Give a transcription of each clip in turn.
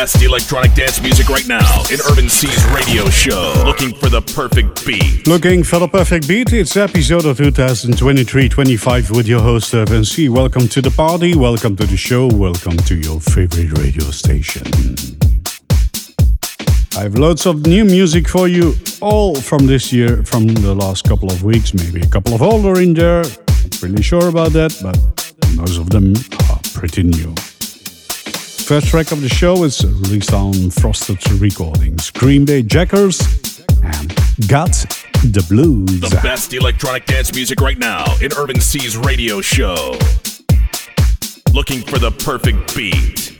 best electronic dance music right now in Irvin Cee's radio show. Looking for the perfect beat. Looking for the perfect beat? It's episode of 2023-25 with your host Irvin Cee. Welcome to the party, welcome to the show, welcome to your favorite radio station. I have loads of new music for you, all from this year, from the last couple of weeks, maybe a couple of older in there. Not really sure about that, but most of them are pretty new. First track of the show is released on Frosted Recordings. Greenbay Jackers and Got the Blues. The best electronic dance music right now in Urban C's radio show. Looking for the perfect beat.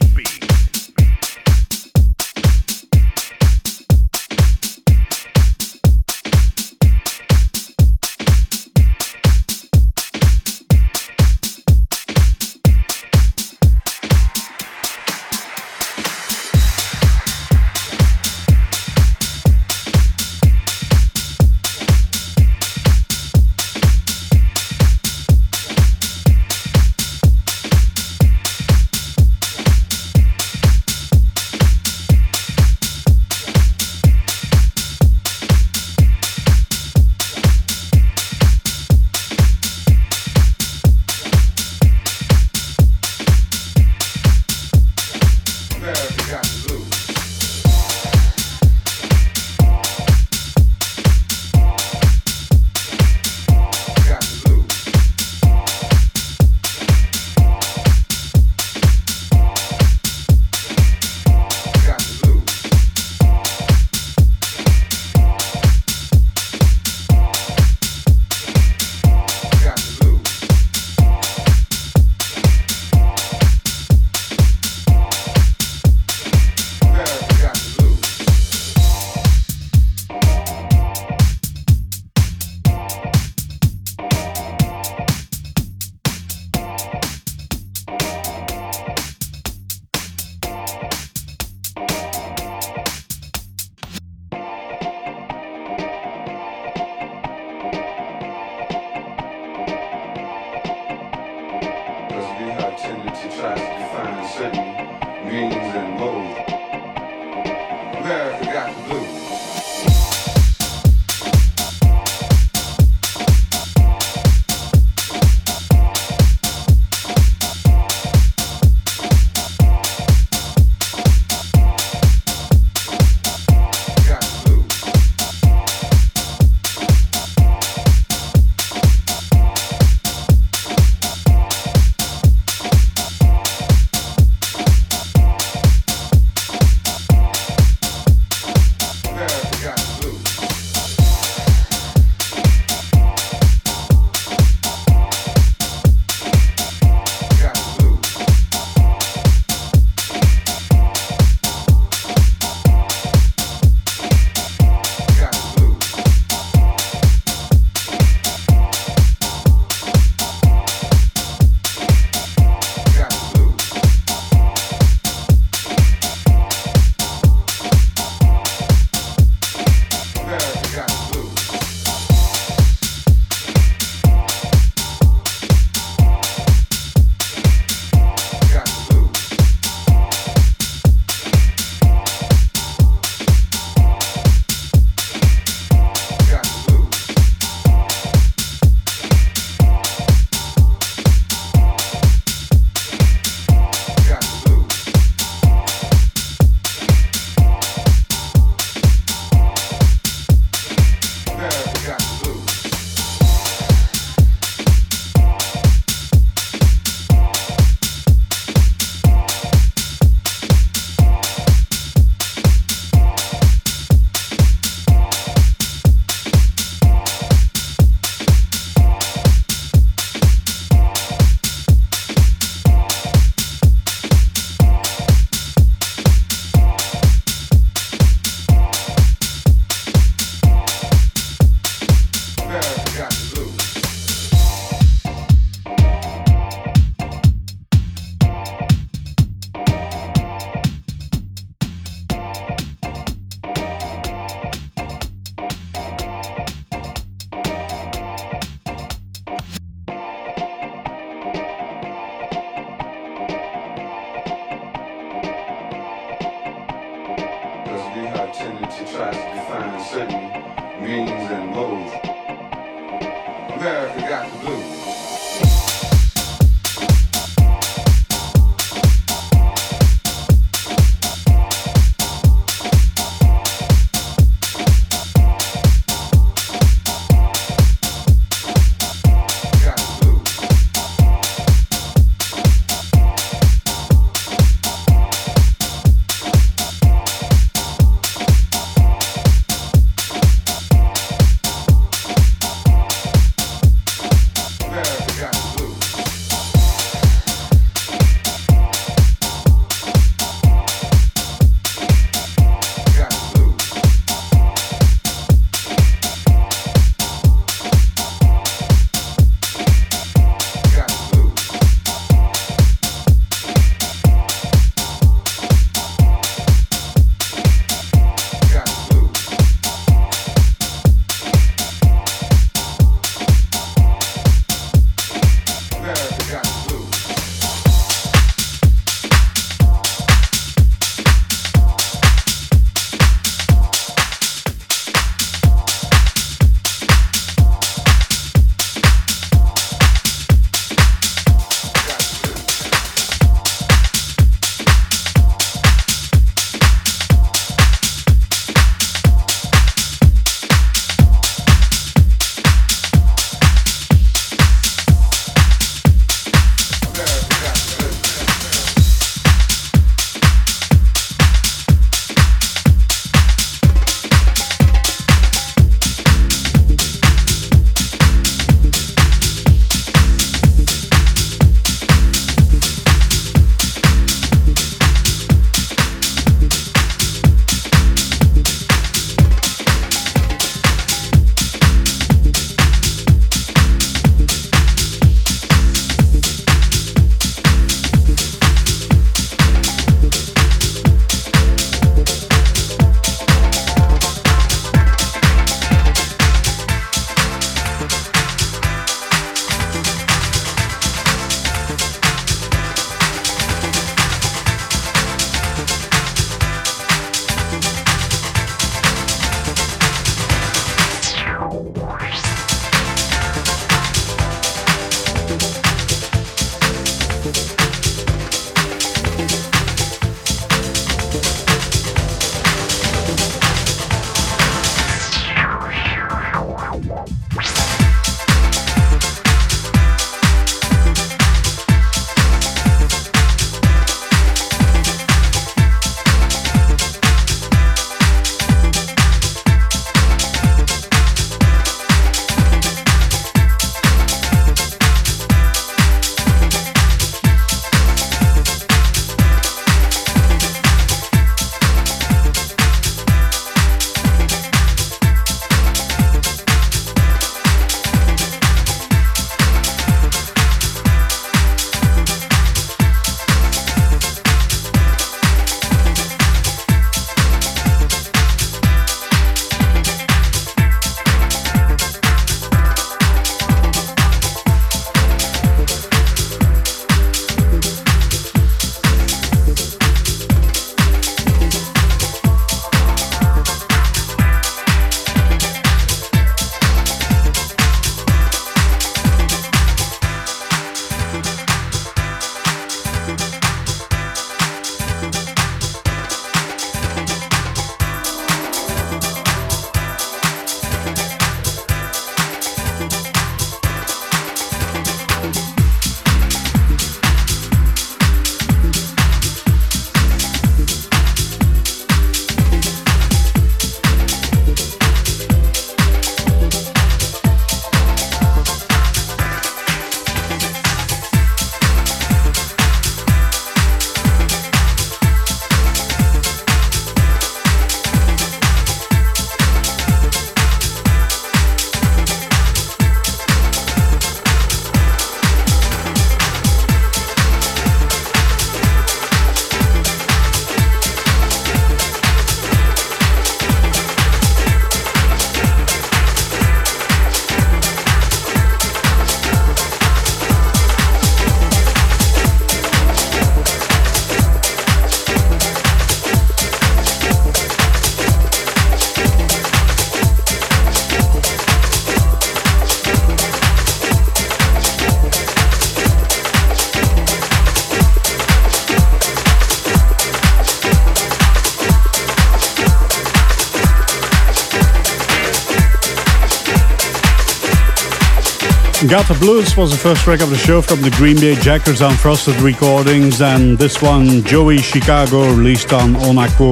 Got the Blues was the first track of the show from the Greenbay Jackers on Frosted recordings, and this one, Joey Chicago, released on Onaco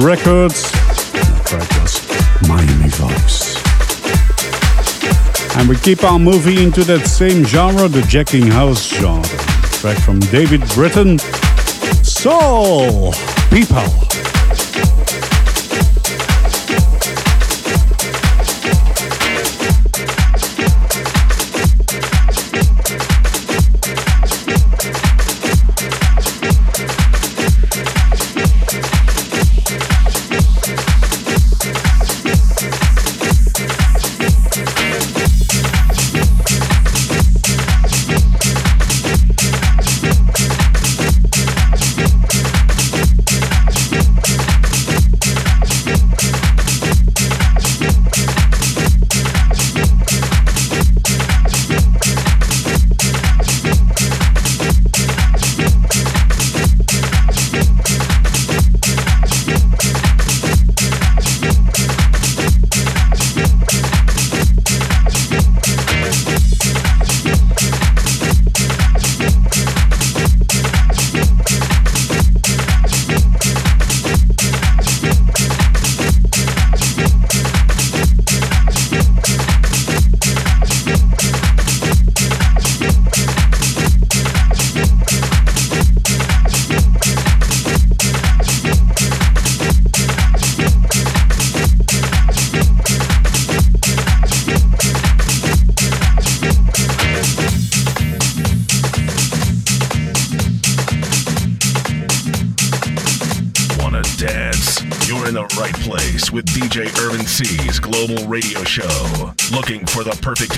Records. Miami Vice. And we keep on moving into that same genre, the Jacking House genre. Track from David Britton, Soul People. Global Radio Show. Looking for the perfect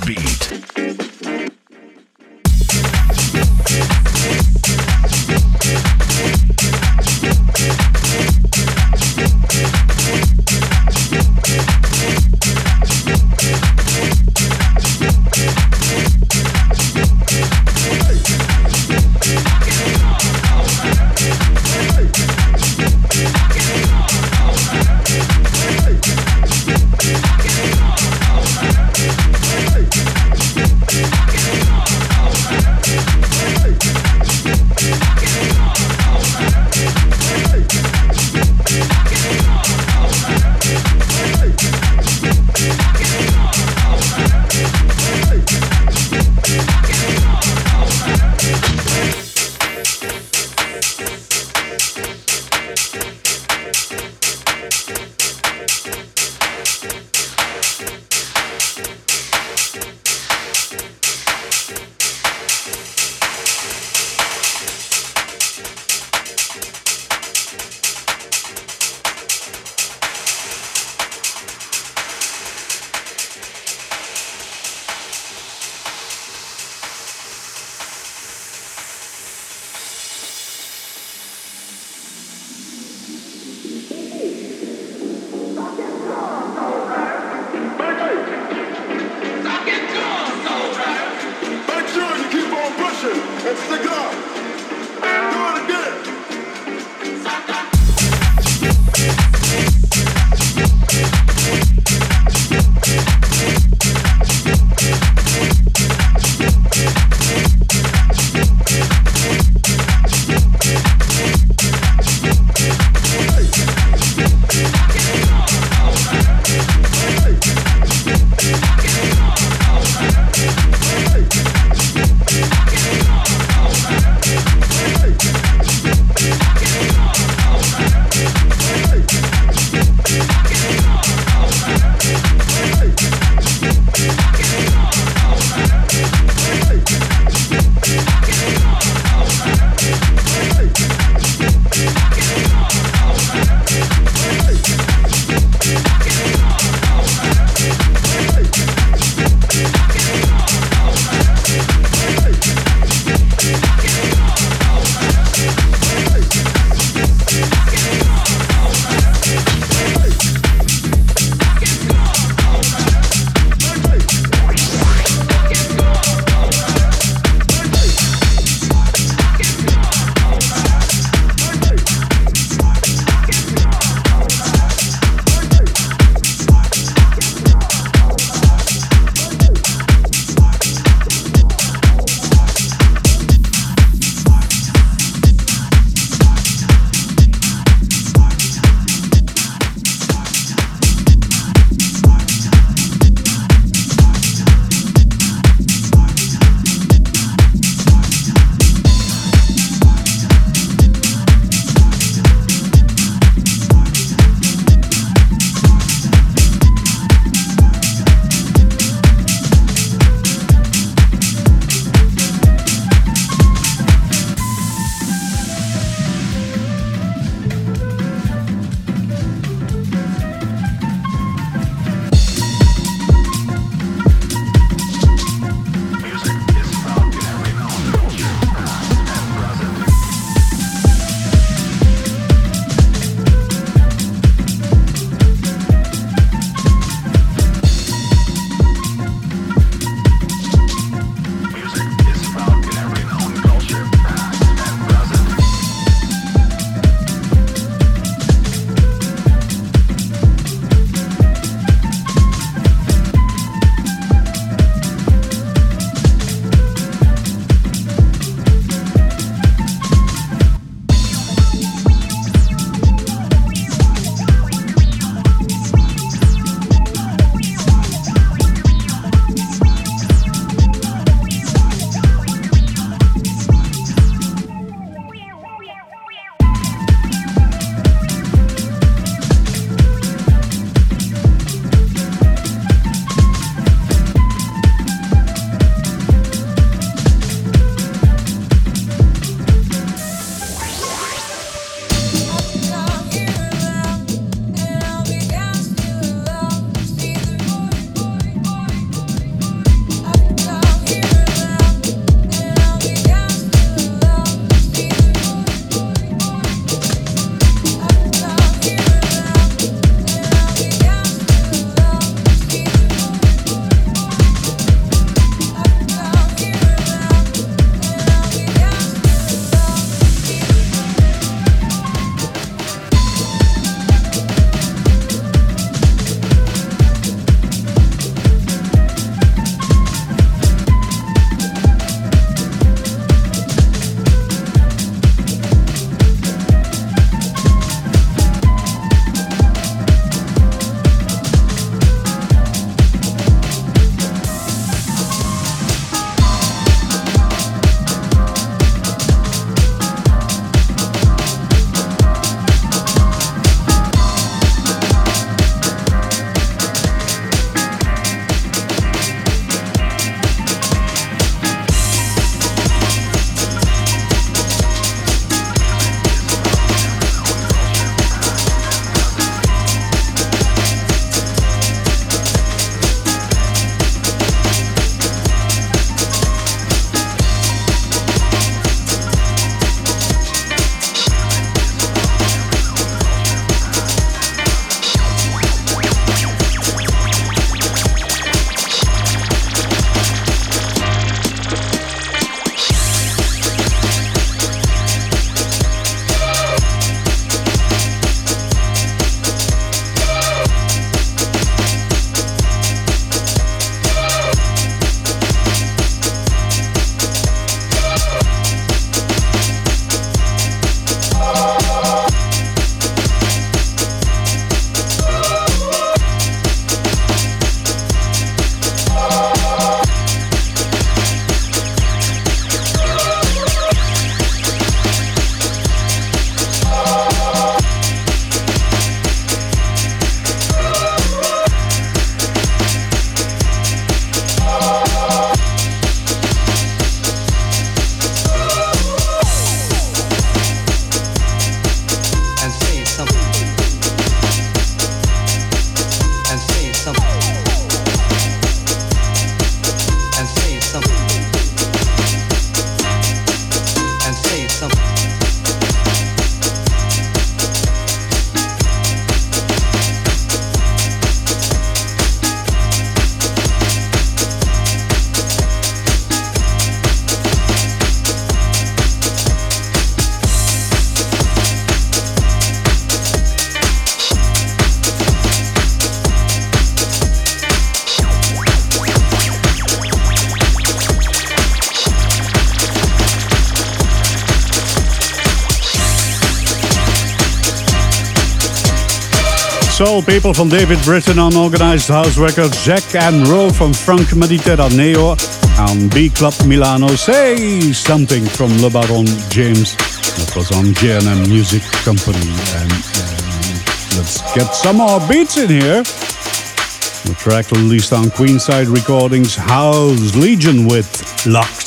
People van David Britton on Organized House Records. Jack N' Roll from Funk Mediterraneo. On B Club Milano. Say something from LeBaron James. That was on JNM Music Company. And uh, let's get some more beats in here. The track released on Queenside Recordings, House Legion with Locked.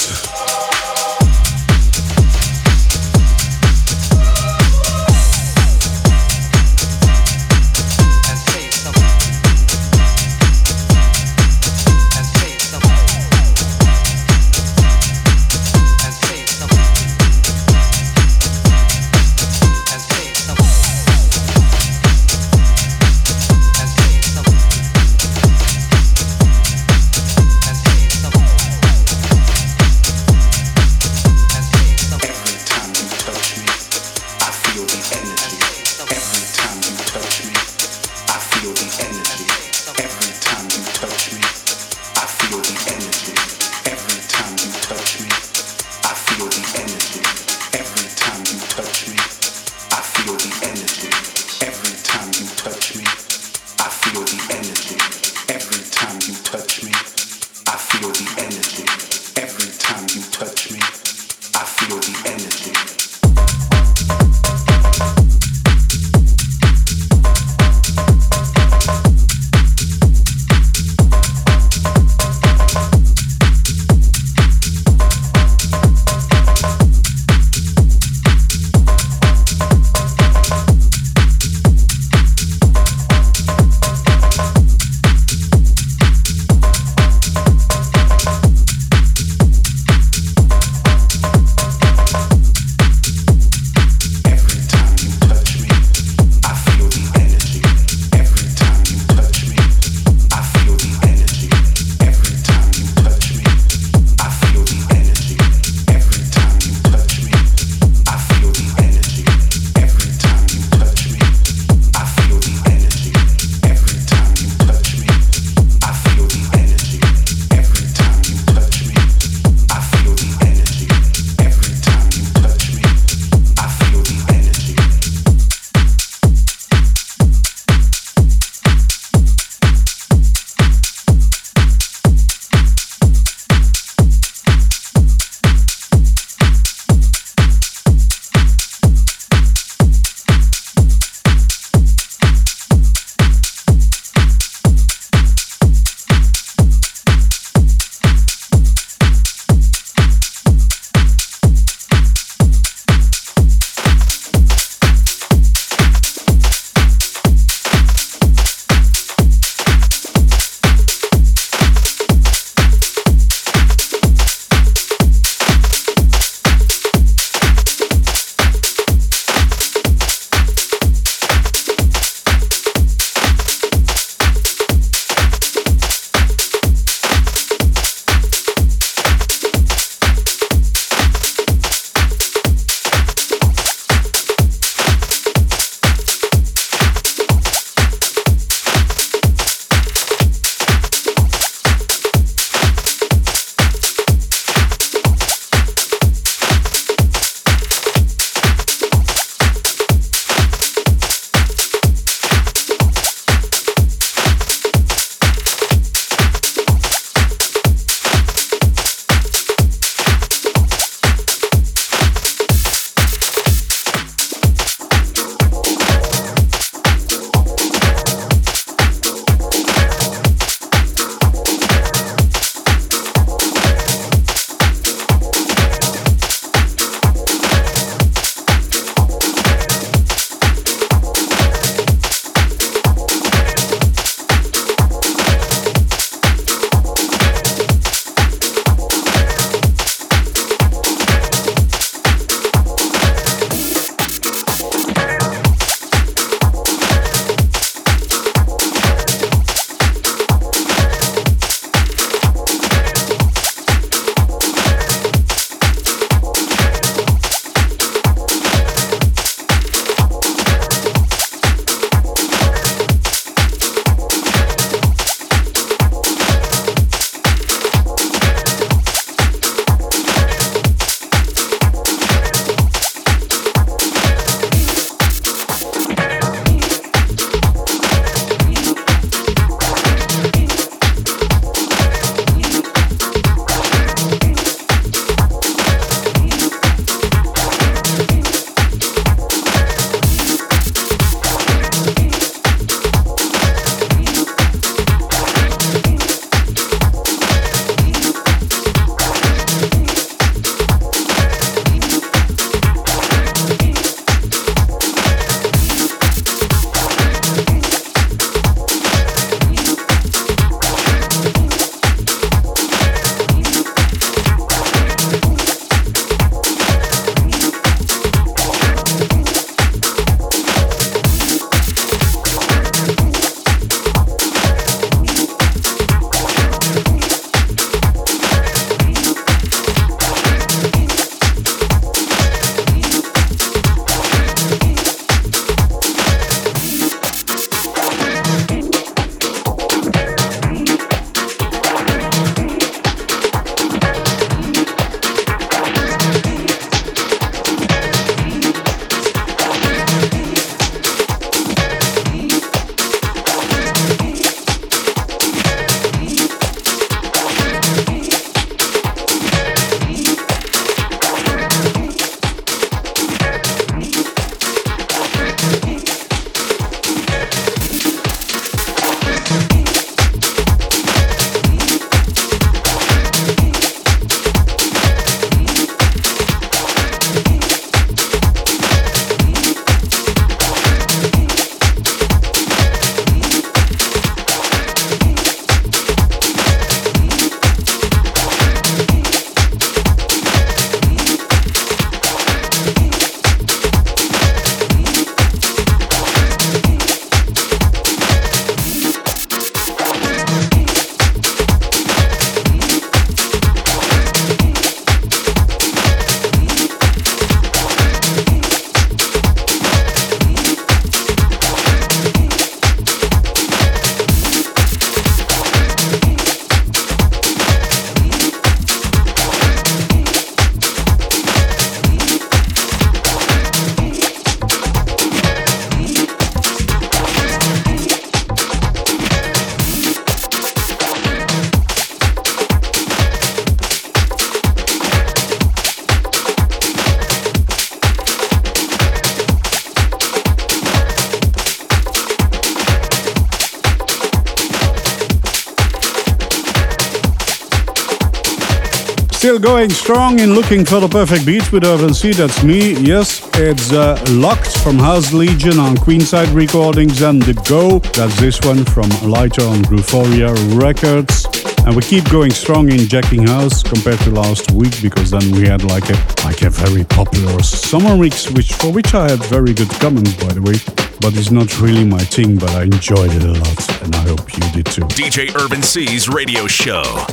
Still going strong in looking for the perfect beat with Irvin Cee. That's me. Yes, it's uh, Locked from House Legion on Queenside Recordings and The Go. That's this one from Lighter on Grooveforia Records. And we keep going strong in Jacking House compared to last week because then we had like a like a very popular summer mix, which for which I had very good comments by the way. But it's not really my thing, but I enjoyed it a lot, and I hope you did too. DJ Irvin Cee's radio show.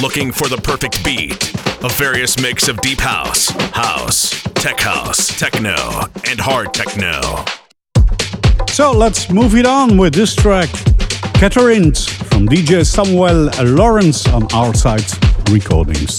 Looking for the perfect beat. A various mix of deep house, house, tech house, techno, and hard techno. So let's move it on with this track. Katherind from DJ Samuel Lawrence on our site recordings.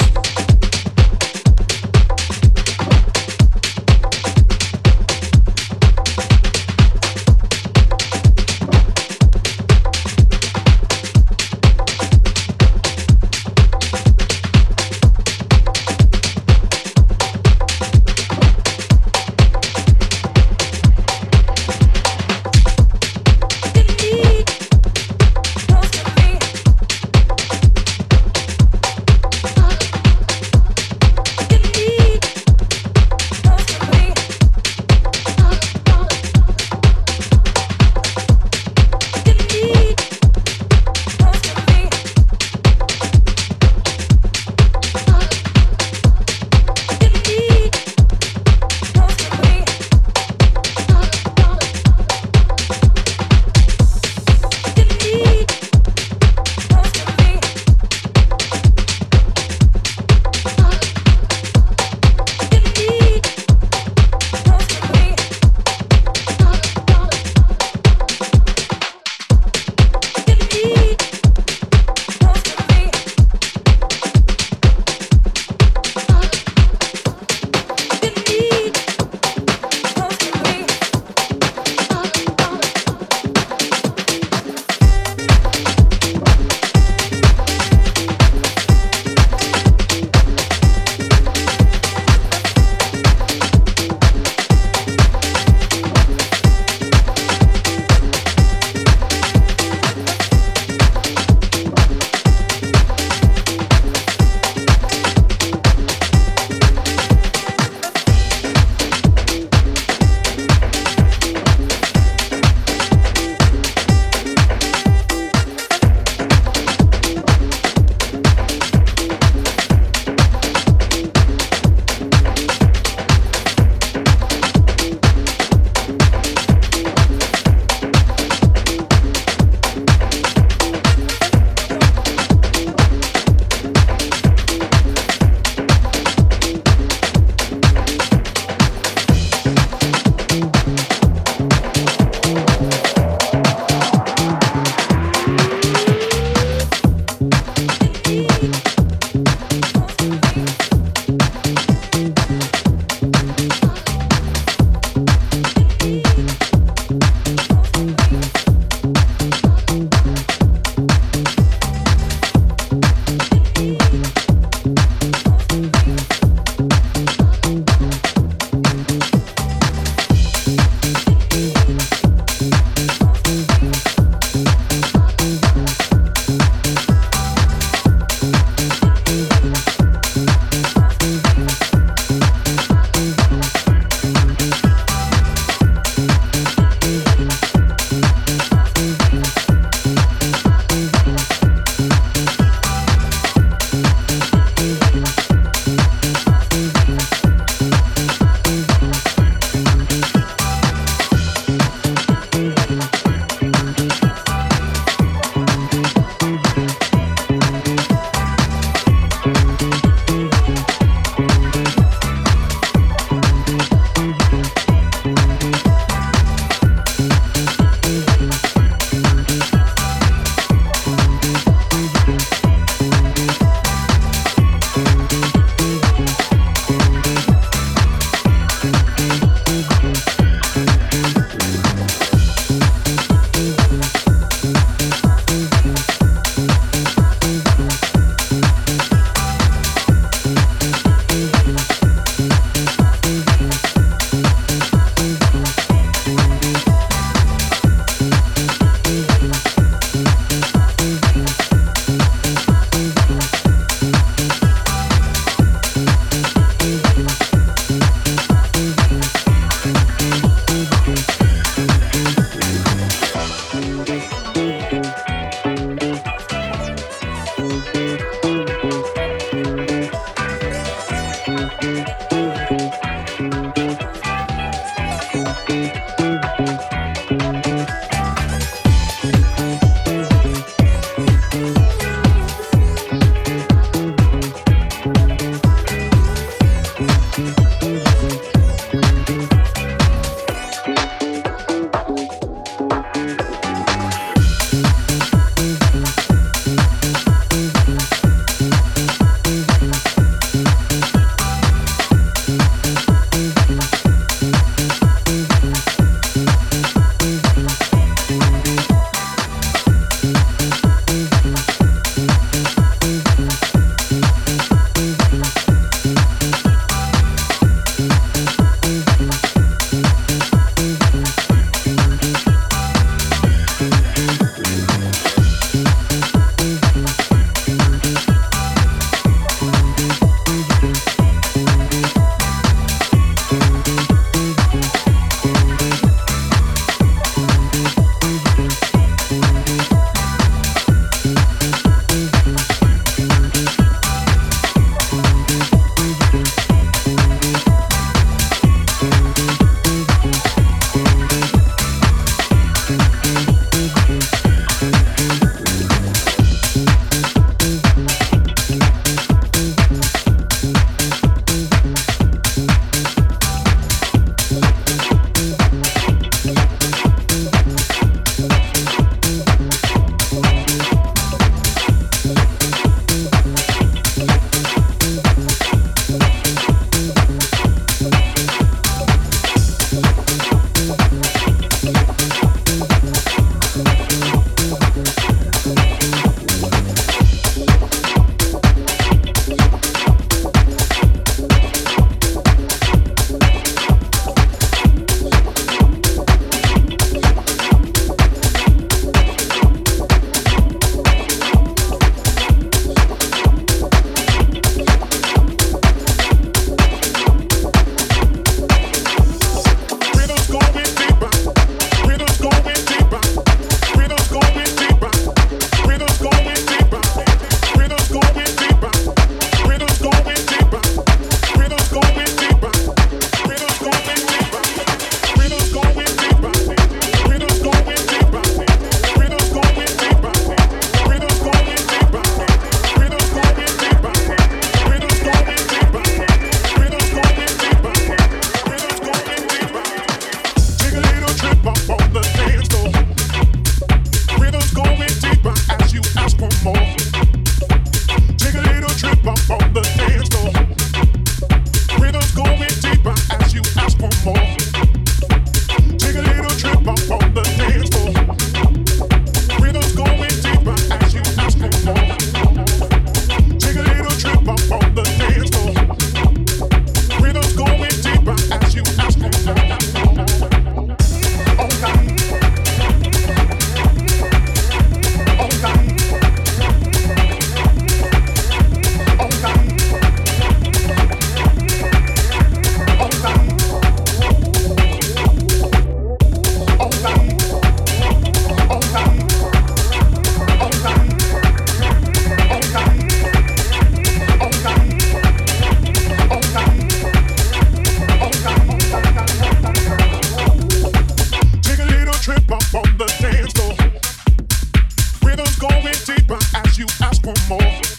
want more.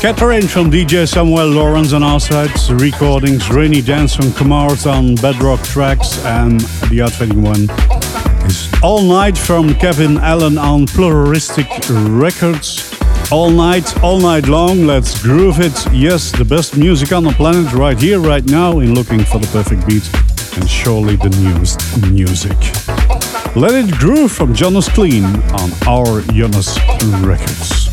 Katherind from DJ Samuel Lawrence on our sides, recordings, Rainy Dance from Chemars on Bedrock Tracks, and the outfitting one is All Night from Kevin Allen on Pluralistic Records. All night, all night long, let's groove it. Yes, the best music on the planet right here, right now, in looking for the perfect beat, and surely the newest music. Let It Groove from Jonasclean on our Jonas Records.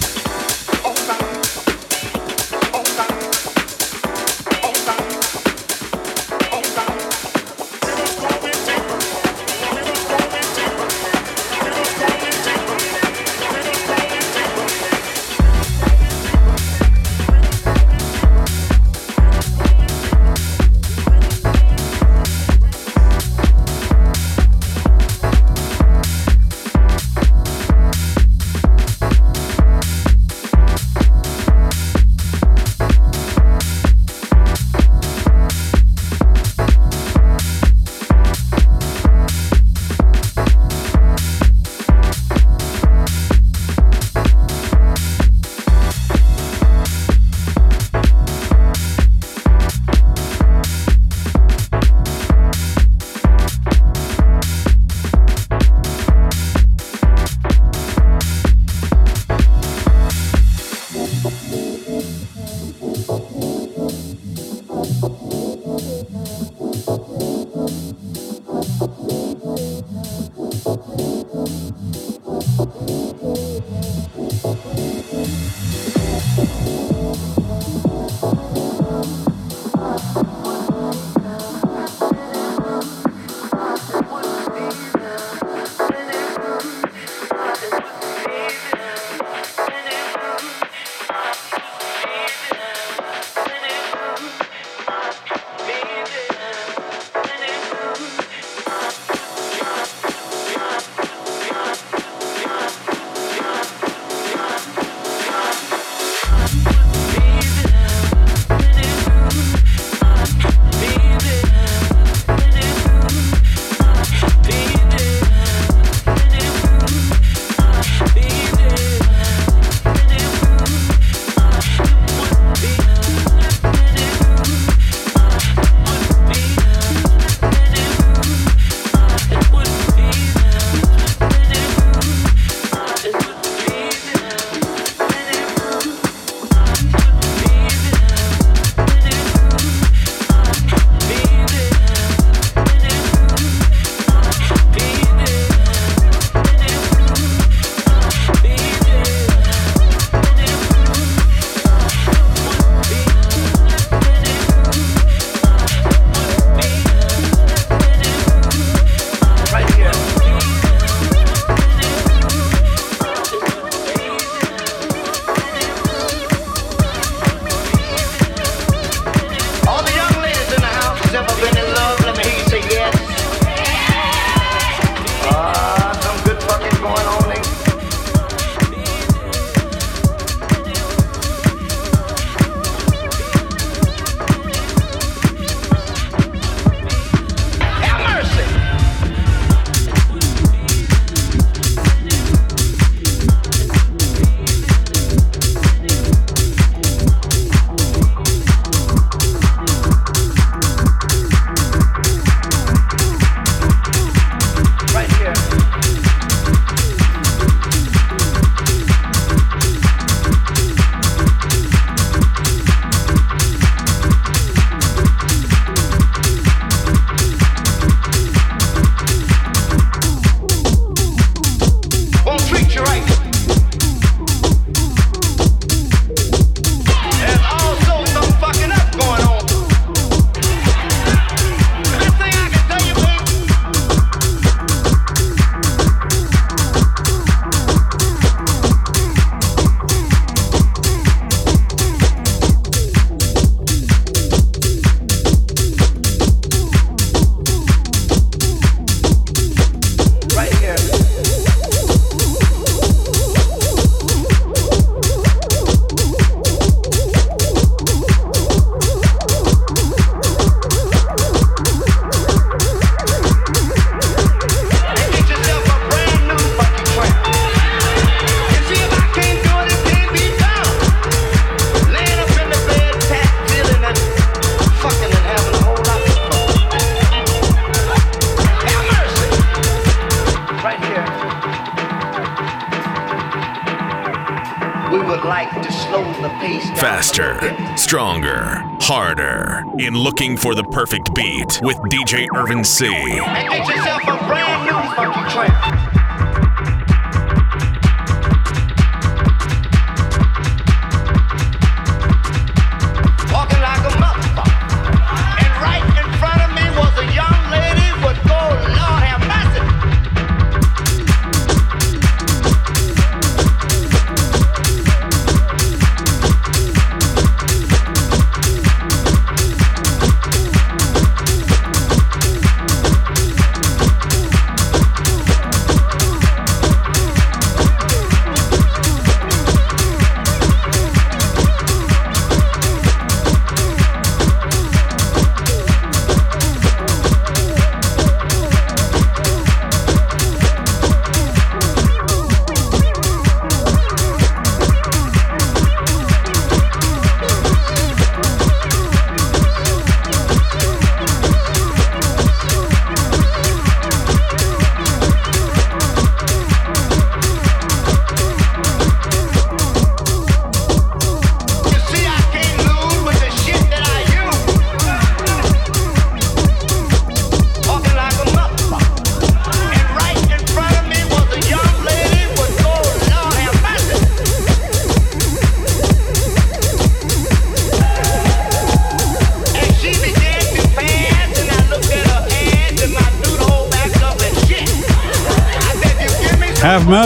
For the perfect beat with DJ Irvin Cee. Yourself a brand new track.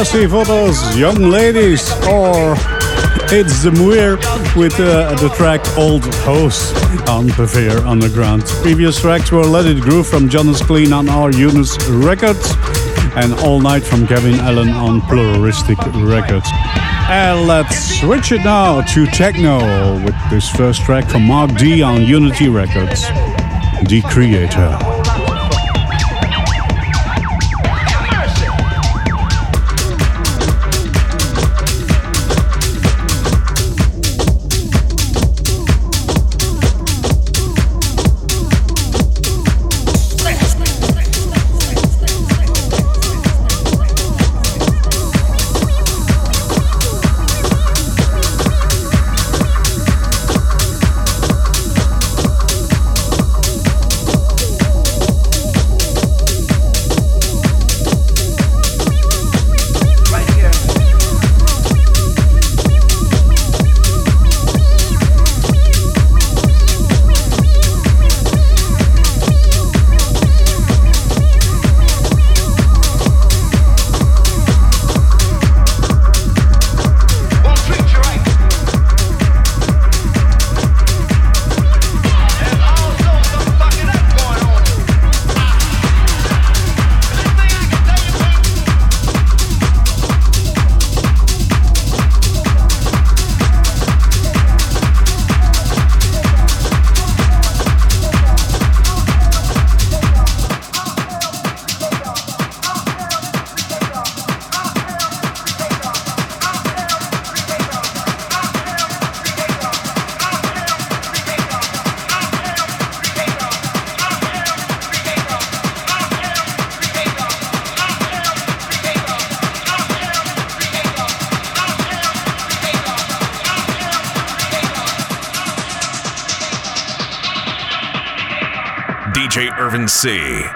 Mercy for those young ladies. Or it's Demuir with uh, the track Old Hoes on Purveyor Underground. Previous tracks were Let It Groove from Jonasclean on our Eunice Records and All Night from Kevin Allen on Pluralistic Records. And let's switch it now to techno with this first track from Marck D on Unity Records, The Creator. C.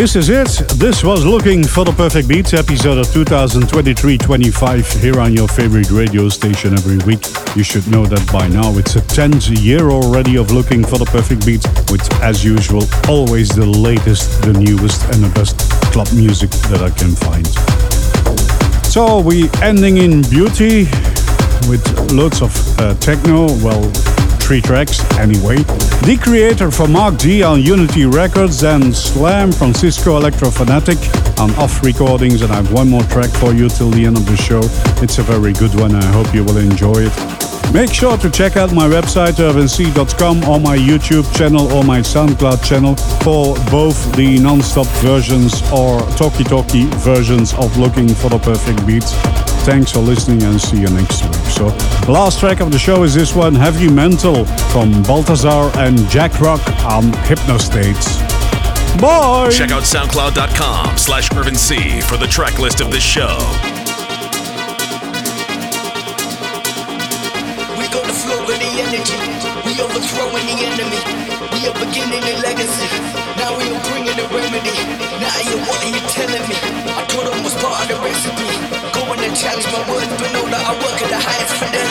this is it. This was Looking for the Perfect Beats, episode of 2023-25 here on your favorite radio station every week. You should know that by now. It's a 10th year already of Looking for the Perfect Beats, with, as usual, always the latest, the newest, and the best club music that I can find. So we ending in beauty with loads of uh, techno. Well, three tracks anyway. The creator for Marck D on Unity Records and Slam from Sisko Electrofanatik on Off Recordings. And I have one more track for you till the end of the show. It's a very good one. I hope you will enjoy it. Make sure to check out my website irvincee.com or my YouTube channel or my SoundCloud channel for both the non-stop versions or talkie-talkie versions of Looking for the Perfect Beats. Thanks for listening and see you next week. So, last track of the show is this one, Heavy Mental from Balthazar and JackRock on Hypnostates. Bye! Check out soundcloud.com slash irvincee for the track list of this show. We got the flow with the energy. We overthrowing the enemy. We are beginning a legacy. Now we are bringing the remedy. Now you what challenge my words, but know that I work at the highest. Lay